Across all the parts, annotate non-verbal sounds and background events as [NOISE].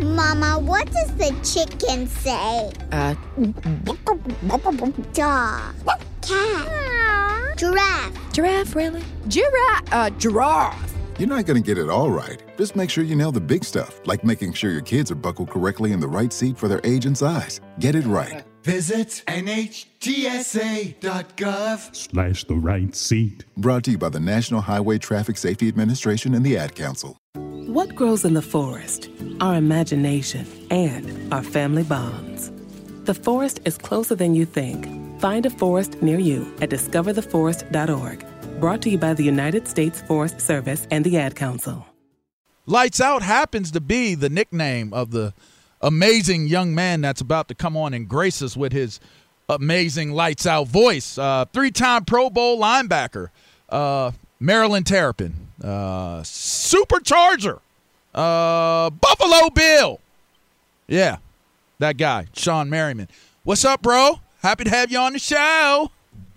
Mama, what does the chicken say? Uh, Dog. Cat. Giraffe. giraffe, really? Giraffe, uh, giraffe. You're not going to get it all right. Just make sure you nail the big stuff, like making sure your kids are buckled correctly in the right seat for their age and size. Get it right. Visit NHTSA.gov slash the right seat. Brought to you by the National Highway Traffic Safety Administration and the Ad Council. What grows in the forest? Our imagination and our family bonds. The forest is closer than you think. Find a forest near you at discovertheforest.org. Brought to you by the United States Forest Service and the Ad Council. Lights Out happens to be the nickname of the amazing young man that's about to come on and grace us with his amazing Lights Out voice. Uh, Three time Pro Bowl linebacker, uh, Maryland Terrapin, uh, Supercharger, uh, Buffalo Bill. Yeah, that guy, Shawne Merriman. What's up, bro? Happy to have you on the show.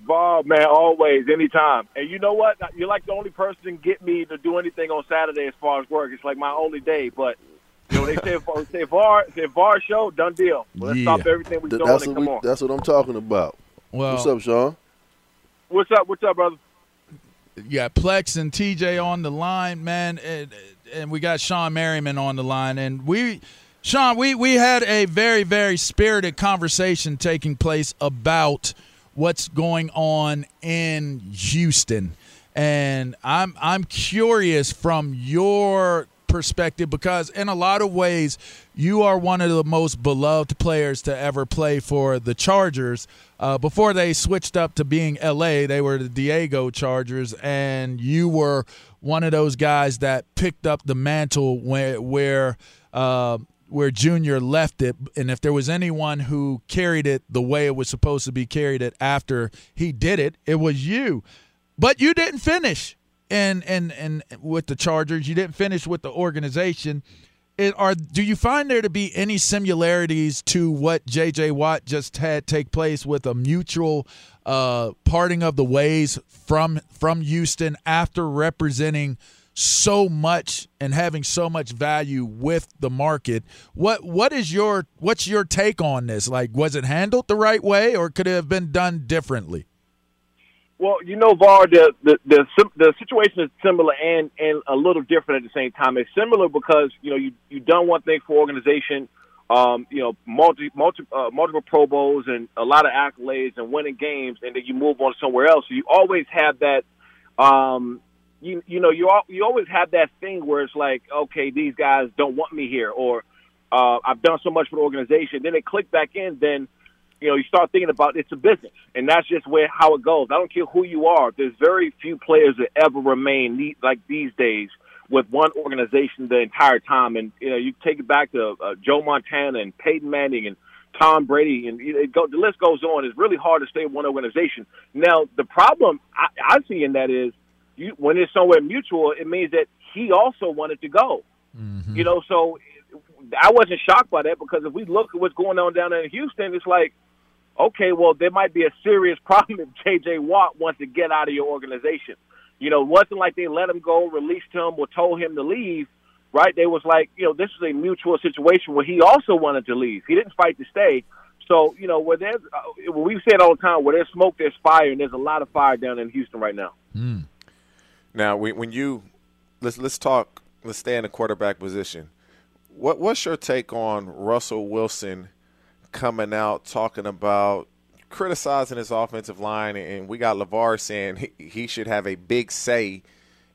Bob, man, always, anytime. And you know what? You're like the only person get me to do anything on Saturday as far as work. It's like my only day. But you know, they say say VAR, say VAR show, done deal. Well, let's Yeah. stop everything we're Th- doing that's, and what come we, on. that's what I'm talking about. Well, What's up, Sean? What's up? What's up, brother? You got Plex and TJ on the line, man, and, and we got Shawne Merriman on the line, and we, Sean, we we had a very very spirited conversation taking place about what's going on in Houston, and I'm I'm curious from your perspective because in a lot of ways you are one of the most beloved players to ever play for the Chargers. Uh, before they switched up to being LA, they were the Diego Chargers, and you were one of those guys that picked up the mantle where where uh, where Junior left it. And if there was anyone who carried it the way it was supposed to be carried it after he did it, it was you. But you didn't finish and and and with the Chargers. You didn't finish with the organization. it, are do you find there to be any similarities to what J.J. Watt just had take place with a mutual uh, parting of the ways from from Houston after representing so much and having so much value with the market. What what is your what's your take on this? Like, was it handled the right way, or could it have been done differently? Well, you know, Var, the, the the the situation is similar and and a little different at the same time. It's similar because you know you you done one thing for organization, um, you know, multi multi uh, multiple Pro Bowls and a lot of accolades and winning games, and then you move on somewhere else. So you always have that. Um, you you know you all, you always have that thing where it's like, okay, these guys don't want me here, or uh, I've done so much for the organization. Then they click back in, then you know, you start thinking about it's a business, and that's just where how it goes. I don't care who you are. There's very few players that ever remain like these days with one organization the entire time. And you know, you take it back to uh, Joe Montana and Peyton Manning and Tom Brady, and it go, the list goes on. It's really hard to stay in one organization. Now, the problem I, I see in that is you, when it's somewhere mutual, it means that he also wanted to go. Mm-hmm. You know, so I wasn't shocked by that because if we look at what's going on down there in Houston, it's like okay, well, there might be a serious [LAUGHS] problem if J.J. Watt wants to get out of your organization. You know, it wasn't like they let him go, released him, or told him to leave, right? They was like, you know, this is a mutual situation where he also wanted to leave. He didn't fight to stay. So, you know, where there's, uh, we've said all the time, where there's smoke, there's fire, and there's a lot of fire down in Houston right now. Mm. Now, when you let's let's talk, let's stay in the quarterback position. What what's your take on Russell Wilson? Coming out talking about criticizing his offensive line, and we got LaVar saying he, should have a big say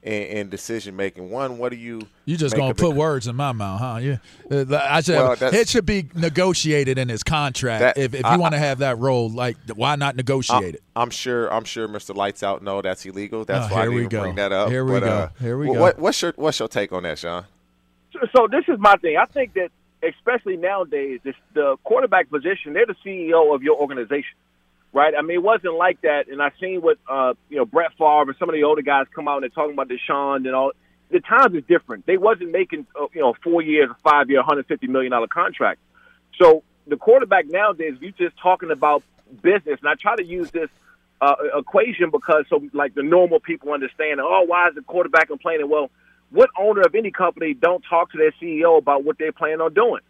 in, in decision making. One, what do you? You just gonna put words in my mouth, huh? Yeah, uh, I should. Well, have, it should be negotiated in his contract. That, if, if you want to have that role, like why not negotiate I'm, it? I'm sure. I'm sure Mr. Lights Out know that's illegal. That's oh, why I didn't go. bring that up. Here we but, go. Uh, here we go. What, what's your What's your take on that, Sean? So this is my thing. I think that especially nowadays, the quarterback position, they're the CEO of your organization, right? I mean, it wasn't like that. And I've seen what, uh, you know, Brett Favre and some of the older guys come out and they're talking about Deshaun and all. The times is different. They wasn't making, uh, you know, four years, five year, $150 million contract. So the quarterback nowadays, you're just talking about business. And I try to use this uh, equation because so like the normal people understand, oh, why is the quarterback complaining? Well, what owner of any company don't talk to their CEO about what they plan on doing?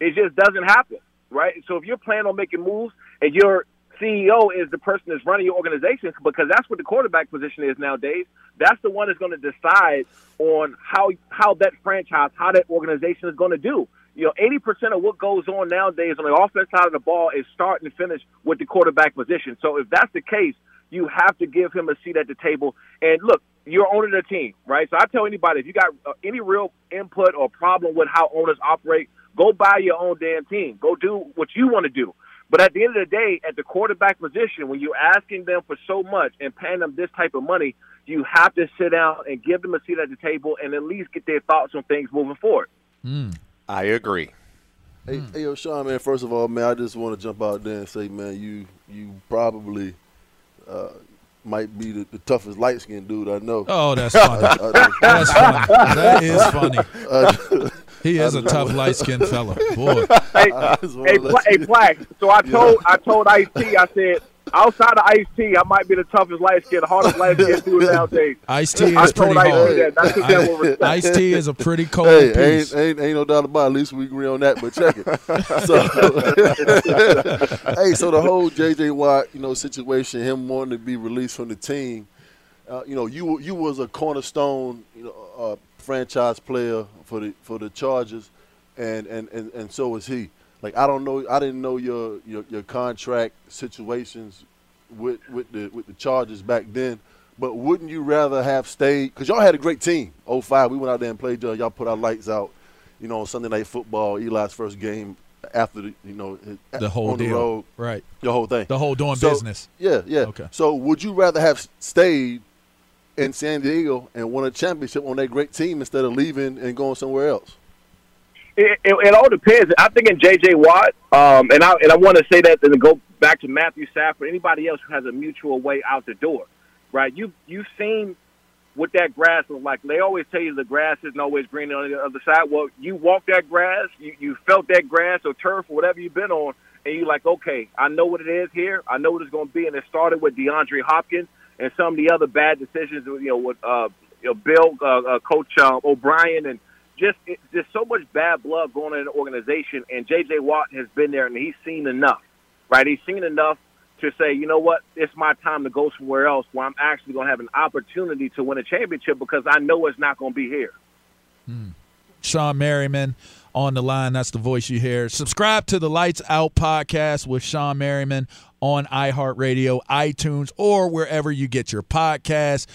It just doesn't happen, right? So if you're planning on making moves and your CEO is the person that's running your organization, because that's what the quarterback position is nowadays. That's the one that's going to decide on how how that franchise, how that organization is going to do. You know, eighty percent of what goes on nowadays on the offense side of the ball is start and finish with the quarterback position. So if that's the case, you have to give him a seat at the table. And look, you're owning the team, right? So I tell anybody if you got uh, any real input or problem with how owners operate, go buy your own damn team. Go do what you want to do. But at the end of the day, at the quarterback position, when you're asking them for so much and paying them this type of money, you have to sit down and give them a seat at the table and at least get their thoughts on things moving forward. Mm. I agree. Hey, mm. hey, yo, Sean, man. First of all, man, I just want to jump out there and say, man, you you probably uh, might be the, the toughest light skinned dude I know. Oh, that's [LAUGHS] funny. I, I, that's funny. [LAUGHS] That is funny. [LAUGHS] he is a tough light skinned fella. Boy. Hey, hey, Pla- hey, Black. So I told I told Ice T, I said, outside of Ice T, I might be the toughest light skinned, hardest light skinned dude [LAUGHS] nowadays. Ice T is pretty hard. Ice T is a pretty [LAUGHS] cold hey, piece. Ain't, ain't, ain't no doubt about it. At least we agree on that, but check it. [LAUGHS] so, hey, so the whole J.J. Watt, you know, situation, him wanting to be released from the team, uh, you know, you you was a cornerstone, you know, uh, franchise player for the for the Chargers, and and and, and so was he like I don't know I didn't know your your, your contract situations with with the with the Chargers back then. But wouldn't you rather have stayed? Because y'all had a great team. 05, we went out there and played. Uh, y'all put our lights out. You know, on Sunday Night Football, Eli's first game after the you know the whole on deal. the road, right? The whole thing. The whole doing so, business. Yeah, yeah. Okay. So would you rather have stayed in San Diego and won a championship on that great team instead of leaving and going somewhere else? It, it, it, all depends. I think in J.J. Watt, um, and I and I want to say that and go back to Matthew Stafford, anybody else who has a mutual way out the door, right? You you've seen what that grass was like. They always tell you the grass isn't always green on the other side. Well, you walk that grass, you, you felt that grass or turf or whatever you've been on, and you're like, okay, I know what it is here. I know what it's going to be. And it started with DeAndre Hopkins and some of the other bad decisions, you know, with uh, you know, Bill, uh, uh, Coach uh, O'Brien, and just there's so much bad blood going in the organization. And J.J. Watt has been there, and he's seen enough, right? He's seen enough to say, you know what, it's my time to go somewhere else where I'm actually going to have an opportunity to win a championship because I know it's not going to be here. Hmm. Shawne Merriman on the line. That's the voice you hear. Subscribe to the Lights Out podcast with Shawne Merriman on iHeartRadio, iTunes, or wherever you get your podcasts.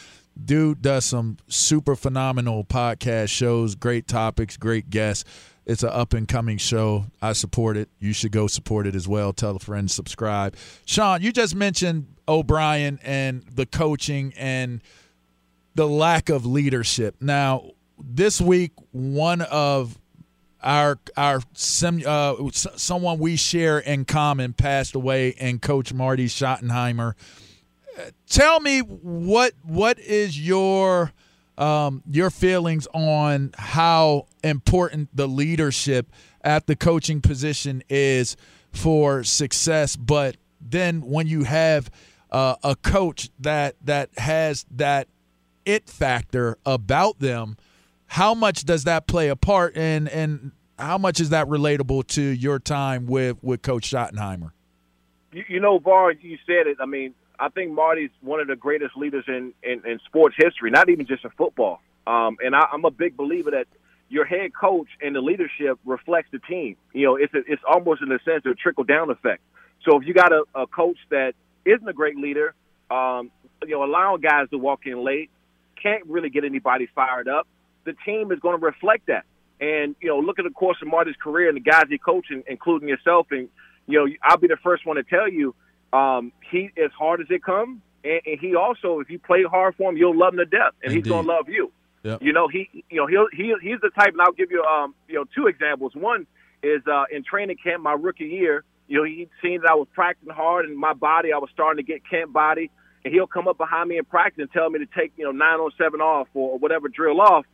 Dude does some super phenomenal podcast shows, great topics, great guests. It's an up and coming show. I support it. You should go support it as well. Tell a friend, subscribe. Sean, you just mentioned O'Brien and the coaching and the lack of leadership. Now, this week, one of our our uh, someone we share in common passed away, and Coach Marty Schottenheimer. Tell me what what is your um, your feelings on how important the leadership at the coaching position is for success, but then when you have uh, a coach that that has that it factor about them how much does that play a part and and how much is that relatable to your time with with coach schottenheimer? You, you know var you said it. I mean i think marty's one of the greatest leaders in in, in sports history not even just in football um, and I, i'm a big believer that your head coach and the leadership reflects the team you know it's a, it's almost in a sense a trickle down effect so if you got a, a coach that isn't a great leader um, you know allowing guys to walk in late can't really get anybody fired up the team is going to reflect that. And you know, look at the course of Marty's career and the guys he coached, including yourself. And you know, I'll be the first one to tell you, um, he as hard as it comes, and, and he also, if you play hard for him, you'll love him to death, and Indeed. he's going to love you. Yep. You know, he, you know, he'll, he, he's the type, and I'll give you, um, you know, two examples. One is uh, in training camp my rookie year. You know, he'd seen that I was practicing hard, and my body, I was starting to get camp body, and he'll come up behind me in practice and tell me to take, you know, nine on seven off or whatever drill off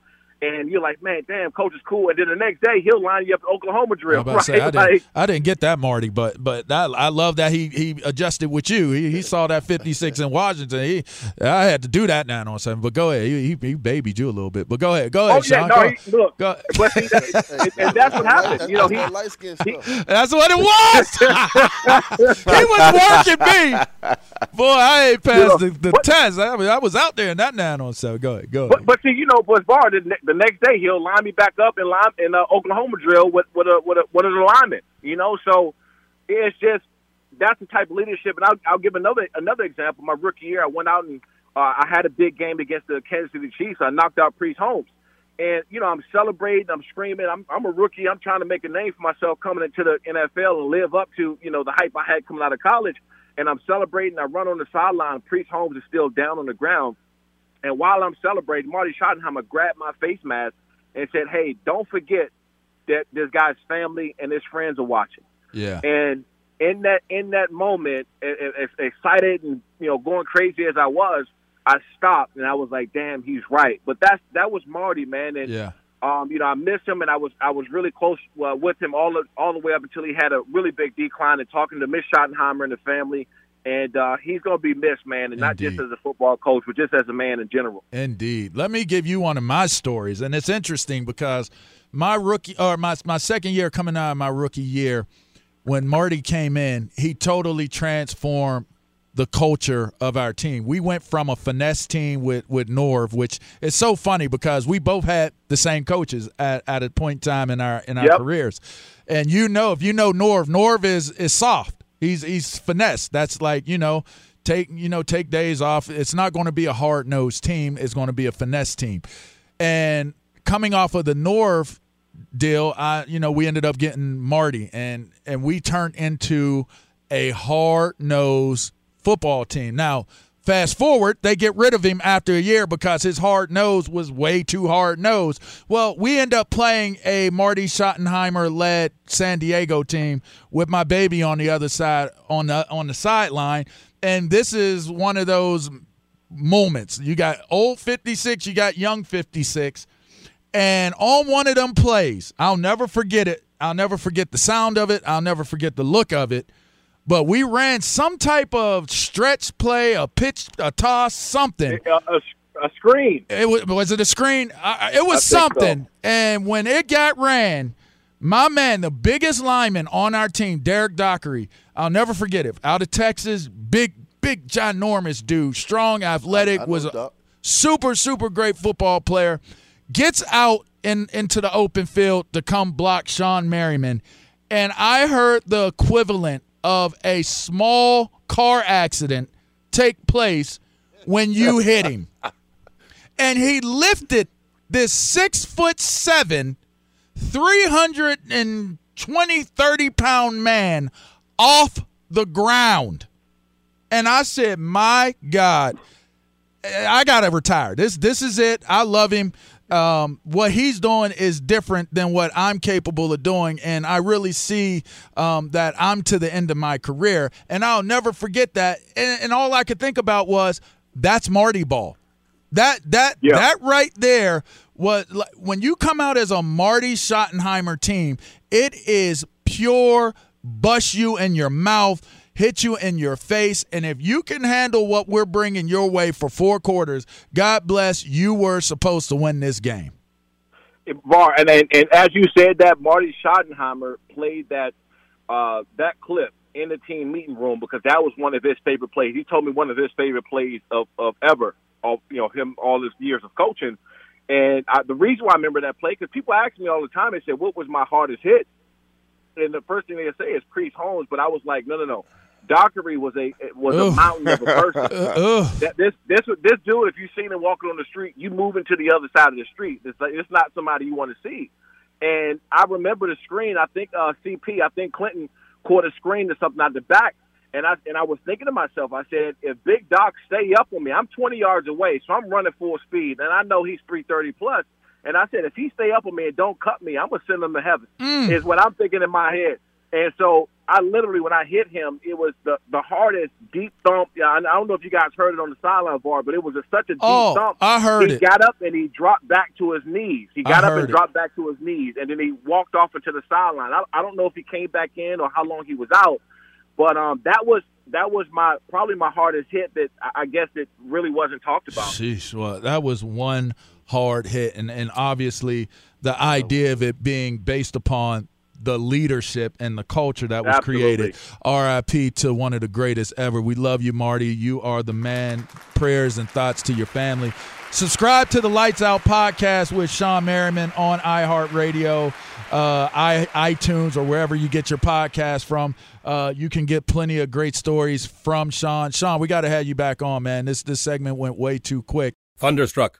and you're like, man, damn, coach is cool. And then the next day, he'll line you up at Oklahoma drill. [LAUGHS] Right? Say, I, didn't, I, didn't, get that, Marty, but but that, I love that he he adjusted with you. He, he saw that 56 in Washington. He I had to do that nine on seven. But go ahead, he, he, he babied you a little bit. But go ahead, go ahead, oh, yeah, Shawne. No, go, he, look, go. [LAUGHS] but he, [LAUGHS] and that's what happened. You know, he, he that's what it was. he was working me. Boy, I ain't passed you know, the, the but, test. I mean, I was out there in that nine on seven. Go ahead, go ahead. But, but see, you know, but Bar, the, the next day he'll line me back up in line in uh, Oklahoma drill with with a with a with an alignment. You know, so it's just that's the type of leadership. And I'll, I'll give another another example. My rookie year, I went out and uh, I had a big game against the Kansas City Chiefs. I knocked out Priest Holmes. And you know, I'm celebrating, I'm screaming. I'm, I'm a rookie. I'm trying to make a name for myself coming into the NFL and live up to you know the hype I had coming out of college. And I'm celebrating. I run on the sideline. Priest Holmes is still down on the ground. And while I'm celebrating, Marty Schottenheimer grabbed my face mask and said, "Hey, don't forget that this guy's family and his friends are watching." Yeah. And in that in that moment, as excited and you know going crazy as I was, I stopped and I was like, "Damn, he's right." But that's that was Marty, man. And yeah. Um, you know, I missed him, and I was I was really close uh, with him all the, all the way up until he had a really big decline. And talking to Miss Schottenheimer and the family, and uh, he's going to be missed, man, and Indeed. not just as a football coach, but just as a man in general. Indeed. Let me give you one of my stories, and it's interesting because my rookie or my my second year coming out of my rookie year, when Marty came in, he totally transformed the culture of our team. We went from a finesse team with with Norv, which is so funny because we both had the same coaches at, at a point in time in our in our yep. careers. And you know, if you know Norv, Norv is is soft. He's he's finesse. That's like you know, take you know take days off. It's not going to be a hard nosed team. It's going to be a finesse team. And coming off of the Norv deal, I you know we ended up getting Marty, and and we turned into a hard nosed football team. Now Fast forward, they get rid of him after a year because his hard nose was way too hard nose. Well, we end up playing a Marty Schottenheimer led San Diego team with my baby on the other side on the on the sideline, and this is one of those moments. You got old 56, you got young 56. And on one of them plays, I'll never forget it. I'll never forget the sound of it. I'll never forget the look of it. But we ran some type of stretch play, a pitch, a toss, something. A, a, a screen. It was, was it a screen? Uh, it was something. So. And when it got ran, my man, the biggest lineman on our team, Derek Dockery, I'll never forget it. Out of Texas, big, big, ginormous dude, strong, athletic, was a super, super great football player. Gets out in into the open field to come block Shawne Merriman, and I heard the equivalent of a small car accident take place when you hit him. [LAUGHS] And he lifted this six foot seven 320, 30 pound man off the ground. And I said, My God, I gotta retire. This this is it. I love him. Um, what he's doing is different than what I'm capable of doing, and I really see um, that I'm to the end of my career, and I'll never forget that. And, and all I could think about was that's Marty Ball. That that yeah. that right there what when you come out as a Marty Schottenheimer team, it is pure bust you in your mouth, hit you in your face, and if you can handle what we're bringing your way for four quarters, God bless you. Were supposed to win this game. Bar and, and and as you said that Marty Schottenheimer played that uh, that clip in the team meeting room because that was one of his favorite plays. He told me one of his favorite plays of, of ever, of you know him all his years of coaching and I, the reason why I remember that play, because people ask me all the time, they said, what was my hardest hit? And the first thing they say is Priest Holmes, but I was like, no, no, no. Dockery was a was Ugh. a mountain of a person. [LAUGHS] that, this this this dude, if you seen him walking on the street, you moving to the other side of the street. It's like, it's not somebody you want to see. And I remember the screen. I think uh, CP, I think Clinton caught a screen or something out the back, and I and I was thinking to myself, I said, if Big Doc stay up on me, I'm 20 yards away, so I'm running full speed, and I know he's 330 plus. And I said, if he stay up on me and don't cut me, I'm gonna send him to heaven. Mm. Is what I'm thinking in my head. And so I literally, when I hit him, it was the the hardest deep thump. Yeah, I don't know if you guys heard it on the sideline bar, but it was a, such a deep oh, thump. I heard he it. He got up and he dropped back to his knees. He got up and it. dropped back to his knees, and then he walked off into the sideline. I, I don't know if he came back in or how long he was out, but um, that was that was my probably my hardest hit that I guess it really wasn't talked about. Sheesh, well, that was one hard hit, and and obviously the idea of it being based upon the leadership and the culture that was Absolutely. created. RIP to one of the greatest ever. We love you, Marty. You are the man. Prayers and thoughts to your family. Subscribe to the Lights Out podcast with Shawne Merriman on iHeartRadio uh, i iTunes or wherever you get your podcast from. Uh, you can get plenty of great stories from Sean. Sean, we got to have you back on, man. This this segment went way too quick. Thunderstruck.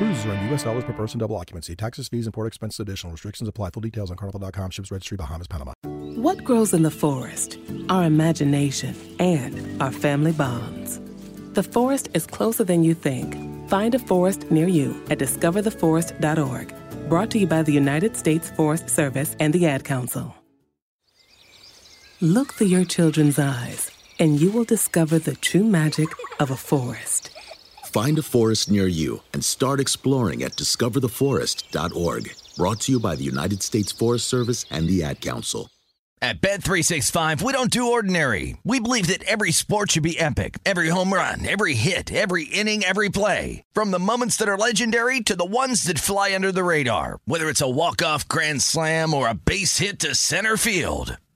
Cruises are in U.S. dollars per person, double occupancy. Taxes, fees, and port expenses additional. Restrictions apply. Full details on carnival.com. Ships registry, Bahamas, Panama. What grows in the forest? Our imagination and our family bonds. The forest is closer than you think. Find a forest near you at discovertheforest.org. Brought to you by the United States Forest Service and the Ad Council. Look through your children's eyes and you will discover the true magic of a forest. Find a forest near you and start exploring at discovertheforest.org. Brought to you by the United States Forest Service and the Ad Council. At Bet365, we don't do ordinary. We believe that every sport should be epic every home run, every hit, every inning, every play. From the moments that are legendary to the ones that fly under the radar, whether it's a walk-off grand slam or a base hit to center field.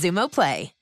Xumo Play.